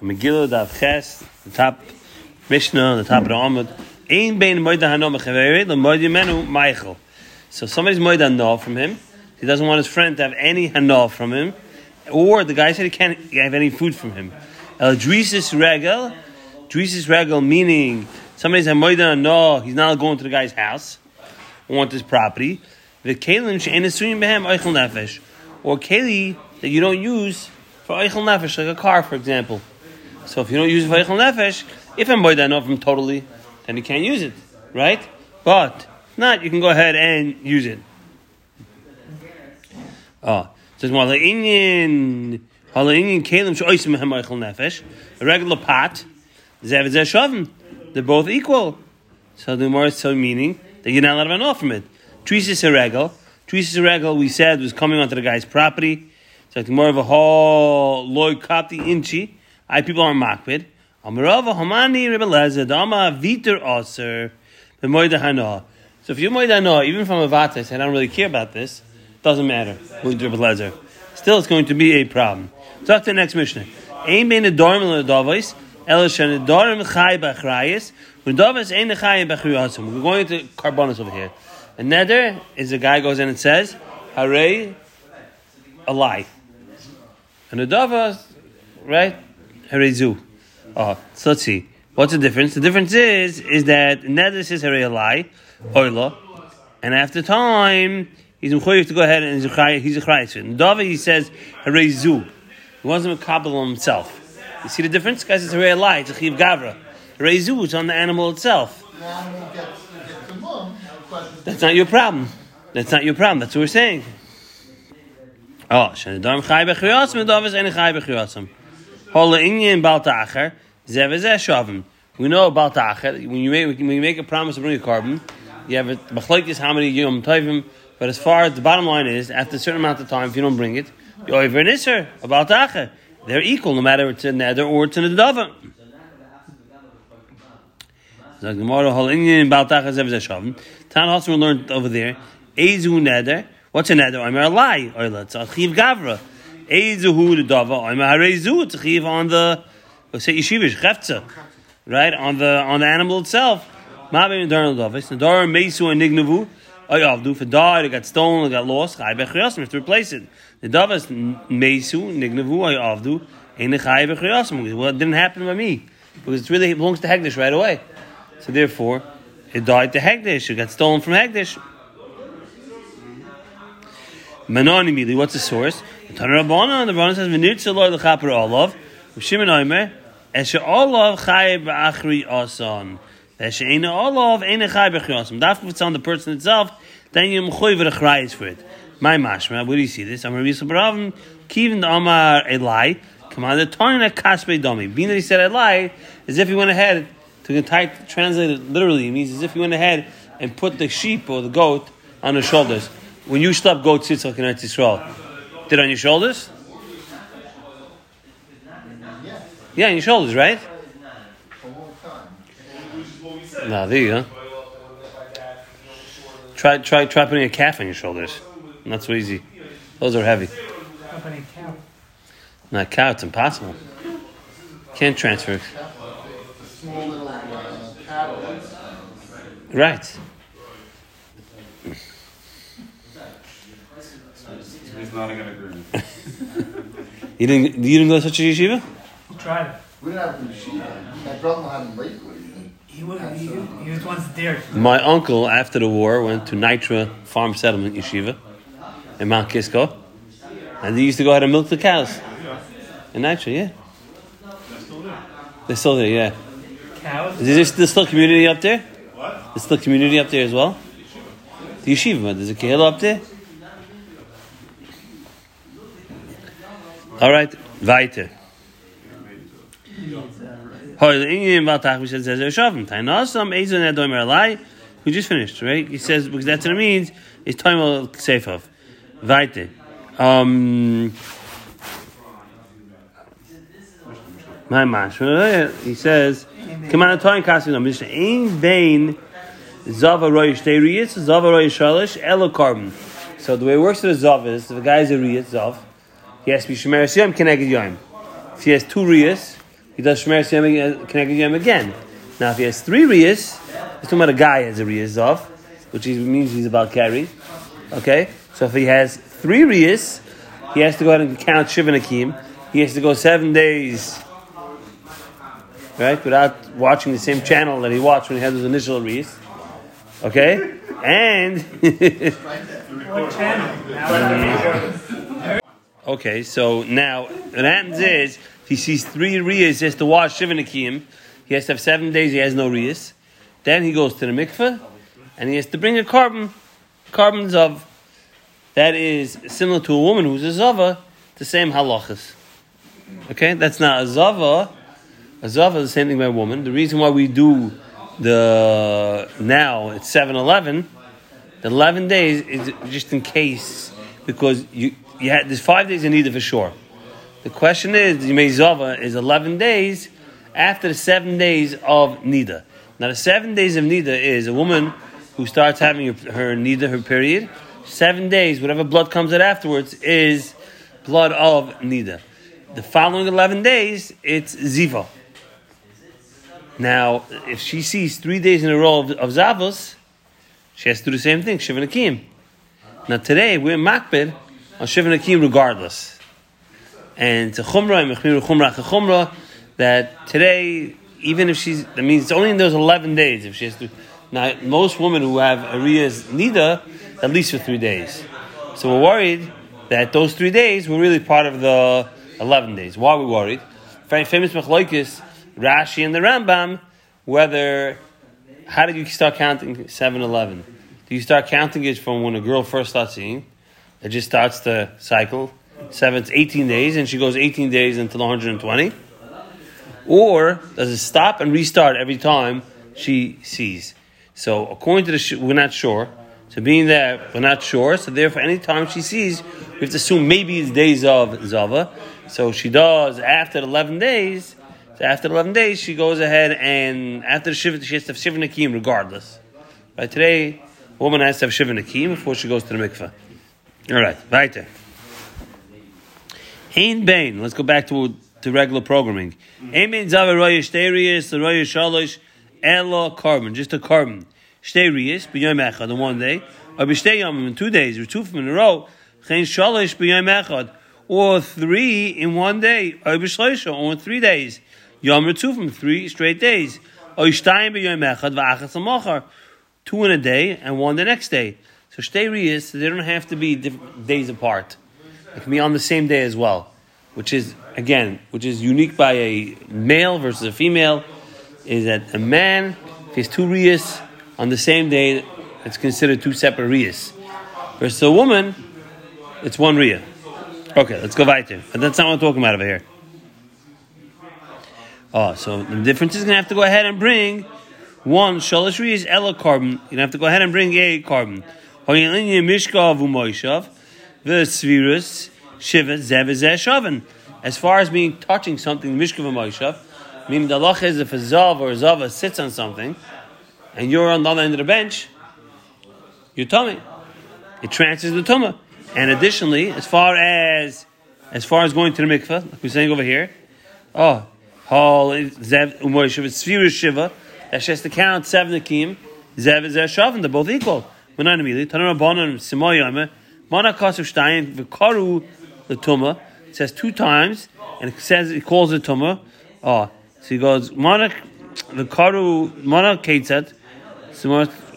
to Megillah Dav Ches, the top Mishnah, the top of the Amud. Ein bein moida hano mechaveret, the moida menu Michael. So somebody's moida hano from him. He doesn't want his friend to have any hano from him, or the guy said he can't have any food from him. El drisis regel, drisis regel meaning somebody's moida hano, he's not going to the guy's house, want his property. The kalim she'en esuyim behem eichel nefesh, or keli that you don't use for eichel nefesh, like a car, for example. So if you don't use it nefesh, if I'm hano from totally, then you can't use it, right? But not, you can go ahead and use it. Oh, says Mala'inyan, Mala'inyan Kalim Shoisim Mehem Eichel Nefesh, a regular pot. They're both equal. So the more so meaning that you're not allowed to run off from it. Treasis Irregal. Treasis Irregal, we said, was coming onto the guy's property. It's like more of a whole loy kapti inchi. I people are makbid. Amarava Hamani. So if you're moida hanoah, even from a vata, I don't really care about this, doesn't matter. Still, it's going to be a problem. Talk to the next Mishnah. We're going to carbonis over here. A nether is a guy goes in and says, a lie. And a davos, right, hare zu. Oh, ah, so let's see. What's the difference? The difference is is that nether says lie, oila, and after time he's mechuyev to go ahead and he's a he's a chrayis. In David he says hare zu. He wants him to kabbalah himself. You see the difference? Guys, it's lie. It's a chiv gavra. Hare zu is on the animal itself. That's not your problem. That's not your problem. That's what we're saying. Ah, oh, shenadam chai b'chiyasam, David ain't chai b'chiyasam. We know about ta'acher. When you make when you make a promise to bring a carbon, you have a machlokes how many yom tovim. But as far as the bottom line is, after a certain amount of time, if you don't bring it, you're over an isser about ta'acher. They're equal, no matter it's a nether or it's a nedava. Tan Hassan learned over there. Ezu neder. What's a neder? I'm a lie. A chiv gavra. Ezu hu the dava. I'm harezu. A chiv on the. Say yeshivish cheftza. Right on the on the animal itself. Mabe neder davis. Neder mesu and nignavu. Oyavdu. If died, it got stolen, it got lost. Chai bechriyasim. You have to replace it. The davis mesu nignavu oyavdu. Ain't a chai bechriyasim. Well, it didn't happen by me because it really belongs to Hegdish right away. So therefore, it died to Hegdish. It got stolen from Hegdish. Manani Mili, what's the source? The Tanur Rabbana, the Rabbana says, V'nirtza lo l'chaper olav, Shimon Omer, Eshe olav chay b'achri asan. Eshe ene olav, ene chay b'achri asan. That's if it's on the person itself, then you're mchoy v'rechrayis for it. My mashma, where do you see this? I'm Rabbi Yisrael Kivin Amar Elai, come on, the Tarna Kaspe Domi. Being that he said Elai, as if he went ahead, to translate it literally, it means as if he went ahead and put the sheep or the goat on his shoulders. When you slept goat tzitzak in Eretz Yisrael, did on your shoulders? Yeah, on your shoulders, right? a. No, there you go. Try, try, try putting a calf on your shoulders. Not so easy. Those are heavy. Not cow, it's impossible. Can't transfer. Small little uh, cattle. Right. He's nodding in. You didn't, you didn't go to such a yeshiva? He tried it. We didn't have a machine. My brother had him lately. He was, he, he was once there. My uncle, after the war, went to Nitra Farm Settlement Yeshiva in Mount Kisco. And they used to go ahead and milk the cows. In Nitra, yeah. They're still there, yeah. Cows. Is there still, still community up there? What? There's still community up there as well? The yeshiva, man. There's a kehillah up there? All right, weiter. The Baltach, we just finished, right? He says, because that's what it means, it's time of Seifov. Weiter. Um, my mash. He says, Come on, Toin Kasim, no, Mishnah, Ein Vein, Zava Roy Shteriyas, Zava Roy Shalish, Elo Carbon. So the way it works with a Zav is, if a guy is a Riyas, Zav, he has to be Shemer Siyam Keneged Yom. If he has two Riyas, he does Shmer Yom connected Yom again. Now, if he has three Riyas, he's talking about a guy has a Riyas Zav, which means he's about carry. Okay? So if he has three Riyas, he has to go ahead and count Shivan Akim. He has to go seven days, right, without watching the same channel that he watched when he had his initial Riyas. Okay? And. What channel? Okay, so now what happens is if he sees three riyas, he has to wash shivan akiyim. He has to have seven days. He has no riyas. Then he goes to the mikveh, and he has to bring a carbon, carbons of that is similar to a woman who's a zava, the same halachas. Okay, that's not a zava. A zava is the same thing by a woman. The reason why we do the now it's seven eleven. The eleven days is just in case because you you had there's five days in either for sure. The question is the Zava is eleven days after the seven days of Nida. Now the seven days of Nida is a woman who starts having her, her Nida, her period. Seven days, whatever blood comes out afterwards, is blood of Nida. The following eleven days, it's Ziva. Now, if she sees three days in a row of, of Zavos, she has to do the same thing, Shivan Akim. Now today, we're in Makbid on Shivan Akim regardless. And to Chumrah, and Mechmir Chumrah Chumrah, that today, even if she's, that means it's only in those 11 days if she has to. Now, most women who have Ariya's Nida, at least for three days. So we're worried that those three days were really part of the 11 days. Why are we worried? Very famous Machlaikis, Rashi and the Rambam, whether, how did you start counting 7 11? Do you start counting it from when a girl first starts seeing? It just starts the cycle. Seven, 18 days, and she goes 18 days until 120. Or does it stop and restart every time she sees? So, according to the, we're not sure. So, being that we're not sure, so therefore, any time she sees, we have to assume maybe it's days of Zava. So, she does after 11 days. So, after 11 days, she goes ahead and after the Shiva, she has to have Shiva Nakim regardless. Right? Today, woman has to have Shiva Nakim before she goes to the mikveh. All right, weiter. Ein Bain. Let's go back to to regular programming. Mm-hmm. Ein Bain Zavar Roya Sterius, the Roya Shalosh, Ella Carbon, just a carbon. Sterius, B'yom Echad, on one day, or B'shtei Yomim in two days, or two from in a row, Chen Shalosh B'yom Echad, or three in one day, or B'shloisha, or three days. Yom or two from three straight days. Or Shtayim B'yom Echad, V'achas Amachar, two in a day, and one the next day. So Sterius, they don't have to be days apart. It can be on the same day as well, which is again, which is unique by a male versus a female, is that a man if he has two riyas on the same day, it's considered two separate riyas. Versus a woman, it's one riyah. Okay, let's go weiter. But that's not what I'm talking about over here. Oh, so the difference is going to have to go ahead and bring one shalosh riyas ella carbon. You're going to have to go ahead and bring a carbon. As far as being touching something, Mishka v'moishav, meaning the lach is if a zav or a zava sits on something, and you're on the other end of the bench, you're tummy. It transfers the tumah. And additionally, as far as as far as going to the mikveh, like we're saying over here, oh, hall zev umoishav svirus shiva. That she has to count seven akim. Zev is shavan. They're both equal. We're not immediately. Tanar Rabbanon Simoyame, Mana Kasav Shtayim, Vikaru the Tuma. It says two times, and it says it calls it Tuma. Oh, so he goes Mana Vikaru Mana Ketzet.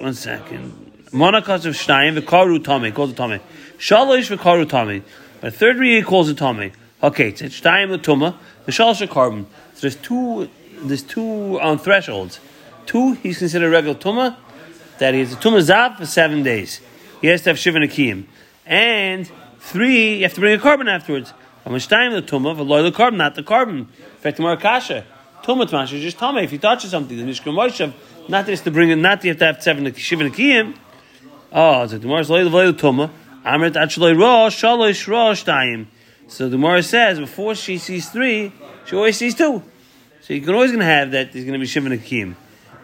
One second. Mana Kasav Shtayim, Vikaru Tame. Calls it Tame. Shalosh Vikaru Tame. But the third read calls it Tame. Okay, it's Shtayim the Tuma. The Shalosh Carbon. So there's two. There's two um, thresholds. Two, he's considered regular Tuma that he has a tumah zav for seven days. He has to have shivan akim. And three, you have to bring a carbon afterwards. Amashtayim the tumah, v'loy the carbon, not the carbon. In fact, kasha. Tumah tmash is just tumah. If he touches something, the mishkan moshav, not just to bring it, not you have to have seven shivan akim. Oh, so the Gemara is loy the tumah. Amrit actually rosh shalosh rosh time. So the says before she sees three, she always sees two. So you're always going to have that. There's going to be shivan akim.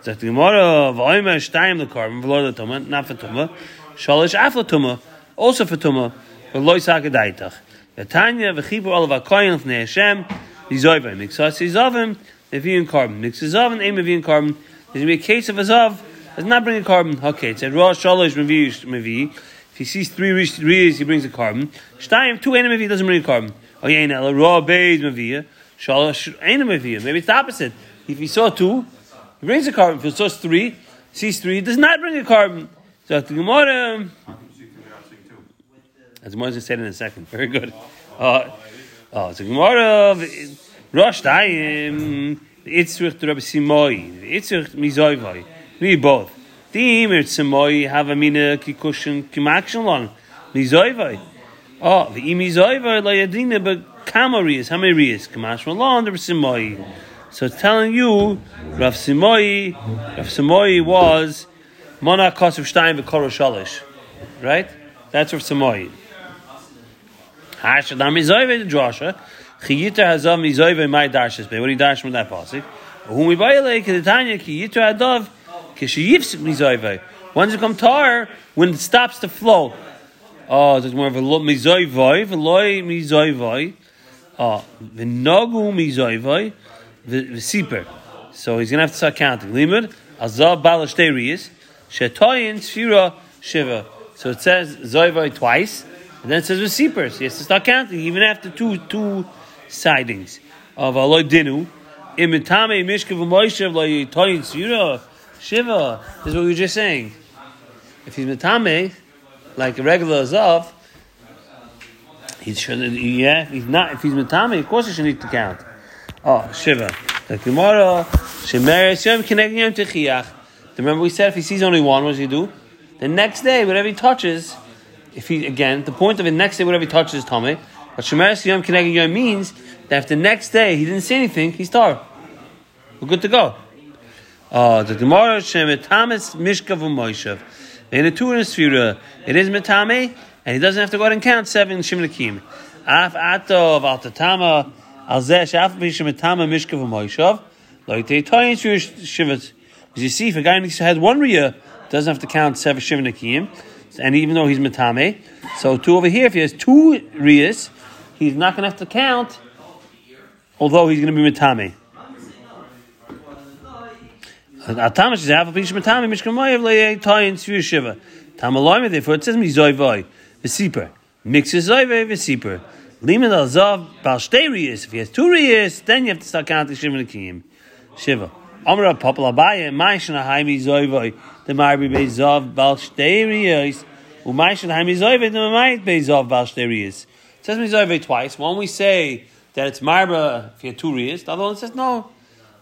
Sagt die Gemara, v'oimer shtayim lekarben, v'lo l'tumah, not for tumah, shalish af l'tumah, also for tumah, v'lo yisak edaitach. V'tanya v'chibur olav ha'koyin l'fnei Hashem, Mizoivai. Mixas Izavim, Mevian carbon. Mixes Zavim, Aim Mevian carbon. There's going to be a case of a Zav, does not bring a carbon. Okay, it said Rosh Shalosh Mevi Mevi. If he sees three reas, he brings a carbon. Shtayim, two Aim Mevi doesn't bring a carbon. Oh, yeah, Ela, Raw Beis Mevi. Shalosh Aim Mevi. Maybe it's the opposite. If he saw two, he brings a carbon. If he saw three, sees three, does not bring a carbon. So the Gemara. As as said in a second. Very good. Uh, oh, a Gemara Rosh Dayim. Itzrich to Rabbi Simoi. Itzrich Mizoivai. Me both. Imer Simoi have a mina kikushin kimakshin long. Mizoivai. Oh, the Imizoivai la yadina but kamarias. How many rias? Kamash malon Rabbi Simoi. So it's telling you, Rav Simoi, Rav Simoi was Mona Kosev Shtayim v'Koro Shalish. Right? That's Rav Simoi. Hashadam Mizoive the Joshua. Chiyita Hazav Mizoive my Darshis Be. What do you dash from that pasuk? Whom we violate Kedetanya Chiyita Hadav Kishiyivsik Mizoive. Once you come tar, when it stops to flow. Oh, there's more of a Mizoivoi, Veloi Mizoivoi. Oh, V'nogu Mizoivoi, V'siper. So he's going to have to start counting. Limud, Azav Balashterius, Shetoyin Sfira Shiva. So it says Zoivoi twice, and then it says V'siper. So he has to start counting, even after two two sidings of Aloy Dinu. Imitame Mishka V'moishev Loy Toyin Sfira Shiva. This is what we were just saying. If he's Mitame, like a regular Azav, he should, yeah, if he's not, if he's Mitame, of course he should need to count. Oh, Shiva. The Gemara, Shemeres Yom Kinegin Yom Techiach. Remember we said if he sees only one, what does he do? The next day, whatever he touches, if he, again, the point of it, next day, whatever he touches is. But Shemeres Yom Kinegin Yom means that if the next day he didn't see anything, he's tar. We're good to go. Uh, the Gemara Shemetamis Mishka v'Moishav. In in a sfira, it is metame, and he doesn't have to go out and count seven shimnakim. Af atov al tatama al zeh shaf b'shemetama mishka v'moishav. Like they toyin shivat. As you see, if a guy has one riyah, doesn't have to count seven shimnakim, and even though he's metame, so two over here, if he has two riyas, he's not going to have to count, although he's going to be metame. Atamash is half a piece of matami mishkamoyev leye tayin tzvir shiva. Tamaloyme therefore it says mizoyvoy v'siper mixes zoyvoy v'siper. Liman al zav bal. If he has two riyas, then you have to start counting shiva nekiyim. Shiva. Amra papal abaye ma'ishan haimi zoyvoy the marbi be zav bal shtei riyas. U'ma'ishan haimi zoyvoy the ma'it be zav bal. It says mizoyvoy twice. One we say that it's marba if he had two riyas. The other one says no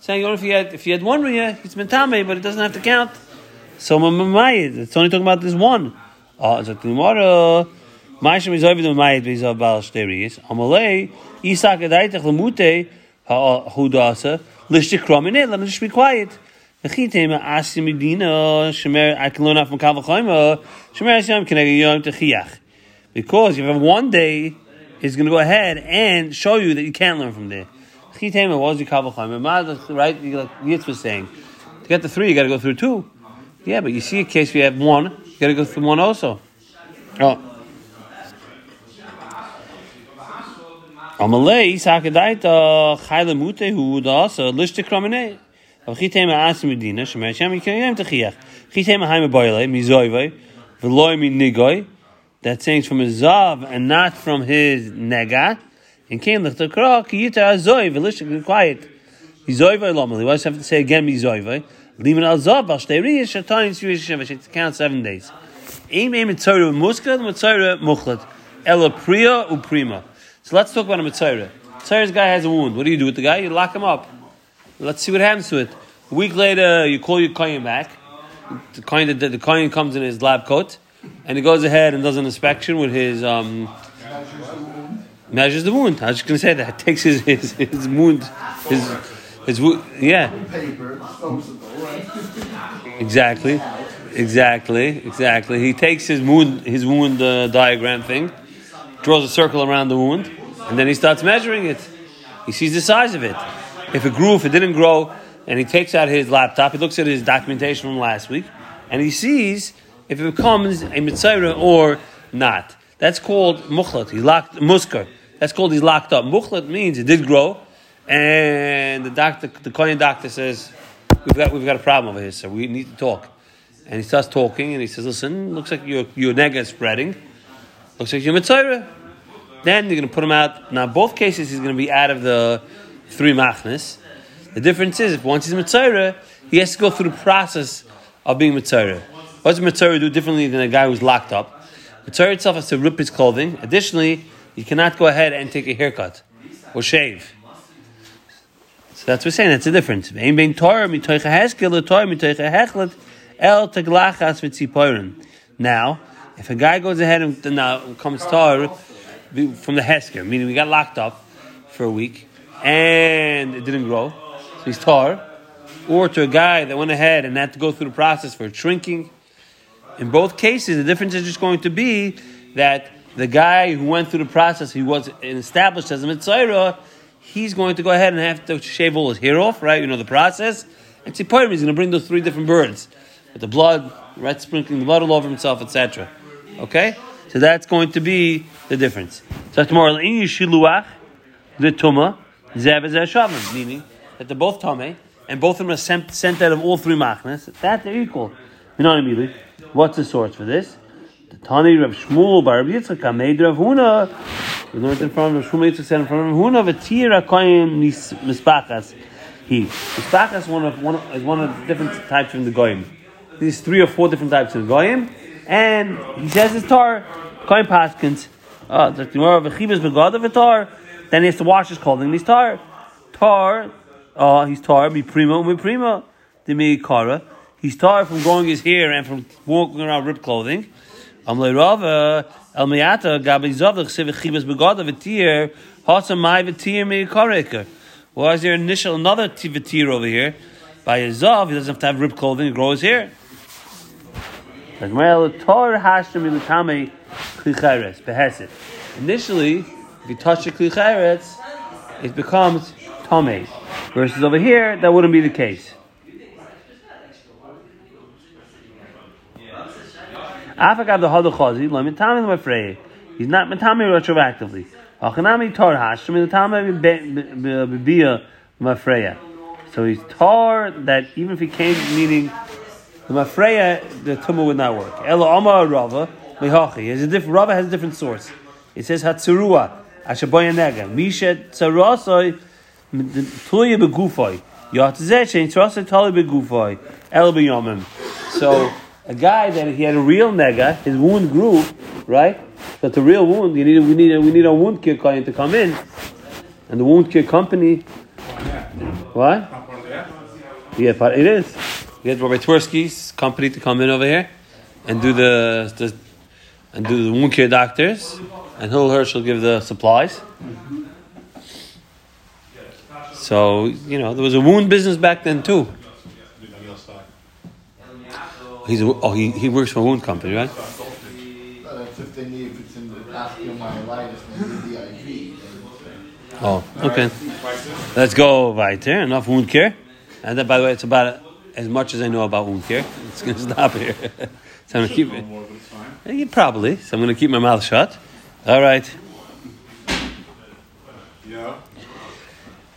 saying if he had if he had one riyah, it's mentame, but it doesn't have to count. So mamayid, it's only talking about this one. Oh, it's a gemara. Ma'ashem is over the mamayid bezav bal shteriyis. Amalei Isak adaitach lemute hudasa lishtikram in it. Let me just be quiet. V'chitem asi medina shemer. I can learn off from kavachayma shemer asyam kenegay yom techiach. Because if you have one day, he's going to go ahead and show you that you can't learn from there. Chitema was the kabel right? You Like Yitz was saying, to get the three, you got to go through two. Yeah, but you see a case where you have one, you got to go through one also. Oh. Shem. That saying from his zav and not from his nega. And came the kra kiyita azoy velishik quiet. Izoy v'lomel. He always have to say again mizoy Liman al zav al shteri shatayin svish shiva. She count seven days. Aim aim mitzayra muskad mitzayra muchlat. Ela priya uprima. So let's talk about a mitzayra. Mitzayra's guy has a wound. What do you do with the guy? You lock him up. Let's see what happens to it. A week later, you call your kohen back. The kohen, the, the comes in his lab coat, and he goes ahead and does an inspection with his um, measures the wound. I was just going to say that. Takes his his, his wound, his his wound. Yeah, exactly, exactly, exactly. He takes his wound his wound uh, diagram thing, draws a circle around the wound, and then he starts measuring it. He sees the size of it. If it grew, if it didn't grow, and he takes out his laptop, he looks at his documentation from last week, and he sees if it becomes a mitzayra or not. That's called muchlat. He locked muskar. That's called he's locked up. Muchlat means it did grow, and the doctor, the Kohen doctor says, "We've got we've got a problem over here, so we need to talk." And he starts talking, and he says, "Listen, looks like your your nega is spreading. Looks like you're mitzvah." Then you're going to put him out. Now, both cases, he's going to be out of the three machnas. The difference is, if once he's mitzvah, he has to go through the process of being mitzvah. What does mitzvah do differently than a guy who's locked up? Mitzvah itself has to rip his clothing. Additionally, you cannot go ahead and take a haircut or shave. So that's what we're saying. That's the difference. Torah Torah. Now, if a guy goes ahead and now uh, comes Torah from the hesker, meaning we got locked up for a week and it didn't grow, so he's tar, or to a guy that went ahead and had to go through the process for shrinking. In both cases, the difference is just going to be that the guy who went through the process, he was established as a mitzvah, he's going to go ahead and have to shave all his hair off, right? You know the process. And Tziporim, he's going to bring those three different birds with the blood, red sprinkling the blood all over himself, etc. Okay? So that's going to be the difference. So tomorrow, the Tuma, Zev meaning that they're both Tame, and both of them are sent, sent out of all three machnas, that they're equal. You know what I mean? What's the source for this? The Tani Rav Shmuel Bar Rav Yitzchak Ameid Rav Huna. We learned in front of Rav Shmuel Yitzchak said in front of Rav Huna V'tir Akoyim Mispachas. He Mispachas one of one of, is one of the different types from the Goyim. These three or four different types of Goyim, and he says it's tar Koyim Paskins. Uh, the Gemara V'chibas Begada V'tar. Then he has to wash his clothing. He's tar tar. Uh, he's tar mi prima mi prima the kara. He's tar from growing his hair and from walking around ripped clothing. Am leirava el miata gabi zavach sevechibas begada v'tir hasa mai v'tir mi kareker. Why is there initial another v'tir over here? By a zav, he doesn't have to have ripped clothing and grow his hair. Initially, if you touch the klicheretz, it becomes tame. Versus over here, that wouldn't be the case. Afagav the hada chazi, lo mitami l'mafrei. He's not mitami retroactively. Achanami tar hashim mitami b'bia mafreya. So he's tar that even if he came meaning the mafreya, the tumah would not work. Elo amar rava mihachi. Has a different rava has a different source. It says hatzurua ashaboya nega misha tzarasoi tuya begufoi. Yatzeh shein tzarasoi tali begufoi el b'yomim. So a guy that he had a real nega, his wound grew, right? But the real wound, you need, we need, we need a wound care client to come in, and the wound care company. What? Yeah, but it is. We had Robert Twersky's company to come in over here and do the, the and do the wound care doctors, and Hill Hirsch will give the supplies. So you know there was a wound business back then too. He's a, oh he, he works for a wound company, right? Oh, okay. Let's go right there. Enough wound care. And then, by the way, it's about as much as I know about care. It's going to stop here. so I'm going to keep it. More, but it's fine. Yeah, probably. So I'm going to keep my mouth shut. All right. Yeah.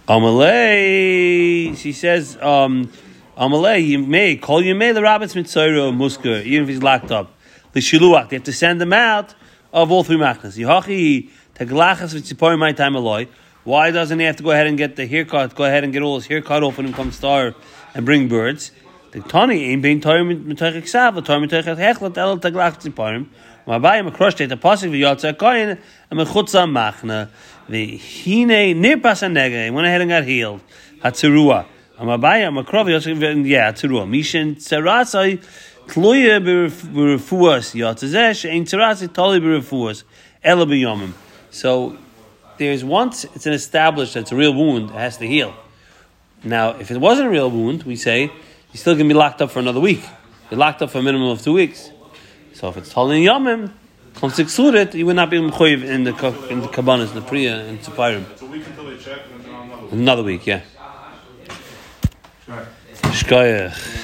Amalei, she says, um, Amalei, you may call you may the rabbits mitzayro musker, even if he's locked up. The shiluach, they have to send them out of all three machnas. Yihachi teglachas v'tziporim my time aloi. Why doesn't he have to go ahead and get the haircut? Go ahead and get all his hair cut off and come star and bring birds. The Tani ain't being Torah mitachik sav, the Torah mitachik hechlat el teglach tziporim. Mabayim across the pasuk v'yotza koyin and mechutza machna. V'hine nirpas anege went ahead and got healed. Hatzirua. Amabaya makrov yotza yeah hatzirua. Mishin tzarasai tluya b'refuas yotzazeh she'en tzarasai toli b'refuas ela b'yomim. So there's once it's an established that it's a real wound, it has to heal. Now, if it wasn't a real wound, we say you're still going to be locked up for another week. You're locked up for a minimum of two weeks. So if it's holding yomim, comes excluded, you would not be mechoyev in the in the kabbanas, the priya, and tziparim. It's a week until they check, and then another week. Another week, yeah. Right.